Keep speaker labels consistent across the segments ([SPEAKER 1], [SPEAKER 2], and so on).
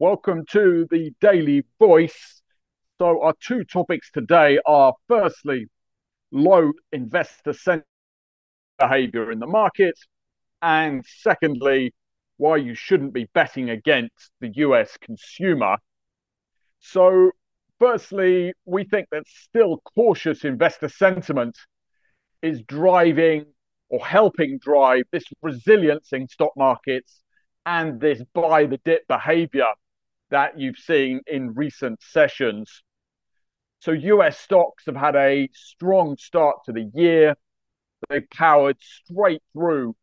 [SPEAKER 1] Welcome to the Daily Voice. So, our two topics today are firstly, low investor behavior in the market, and secondly, why you shouldn't be betting against the US consumer. So, firstly, we think that still cautious investor sentiment is driving or helping drive this resilience in stock markets and this buy the dip behavior that you've seen in recent sessions. So, US stocks have had a strong start to the year. They've powered straight through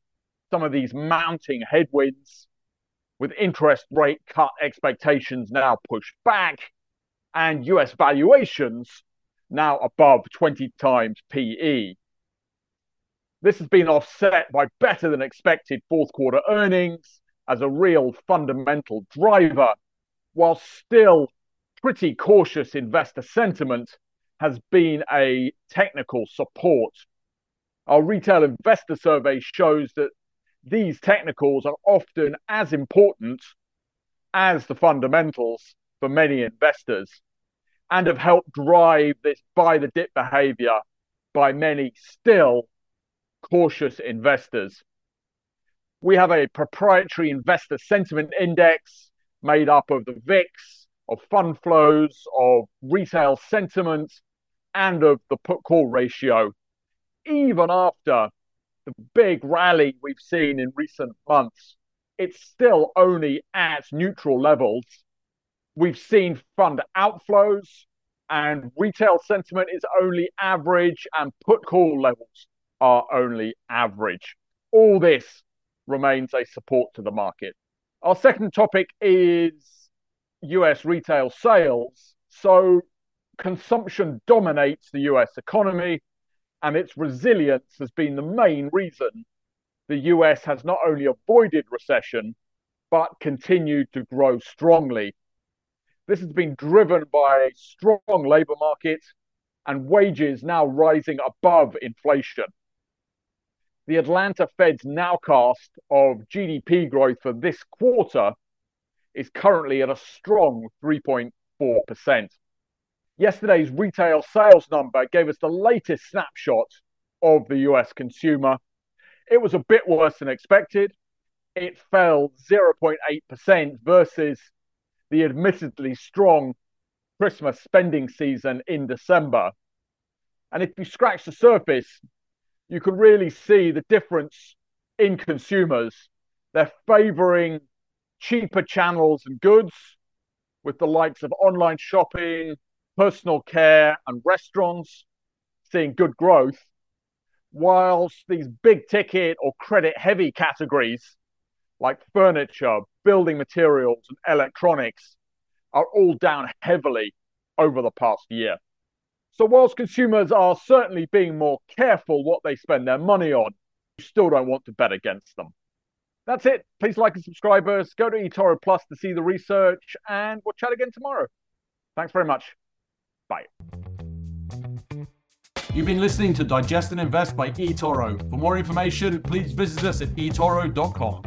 [SPEAKER 1] some of these mounting headwinds with interest rate cut expectations now pushed back and US valuations now above 20 times PE. This has been offset by better than expected fourth quarter earnings as a real fundamental driver while still pretty cautious investor sentiment, has been a technical support. Our retail investor survey shows that these technicals are often as important as the fundamentals for many investors and have helped drive this buy the dip behavior by many still cautious investors. We have a proprietary investor sentiment index made up of the VIX, of fund flows, of retail sentiment, and of the put call ratio, even after the big rally we've seen in recent months, it's still only at neutral levels. We've seen fund outflows, and retail sentiment is only average, and put call levels are only average. All this remains a support to the market. Our second topic is US retail sales. So, consumption dominates the US economy, and its resilience has been the main reason the US has not only avoided recession, but continued to grow strongly. This has been driven by a strong labor market and wages now rising above inflation the Atlanta Fed's nowcast of GDP growth for this quarter is currently at a strong 3.4%. Yesterday's retail sales number gave us the latest snapshot of the US consumer. It was a bit worse than expected. It fell 0.8% versus the admittedly strong Christmas spending season in December. And if you scratch the surface, you can really see the difference in consumers. They're favoring cheaper channels and goods with the likes of online shopping, personal care, and restaurants seeing good growth, whilst these big ticket or credit heavy categories like furniture, building materials, and electronics are all down heavily over the past year. So, whilst consumers are certainly being more careful what they spend their money on, you still don't want to bet against them. That's it. Please like and subscribe us. Go to eToro Plus to see the research, and we'll chat again tomorrow. Thanks very much. Bye. You've been listening to Digest and Invest by eToro. For more information, please visit us at eToro.com.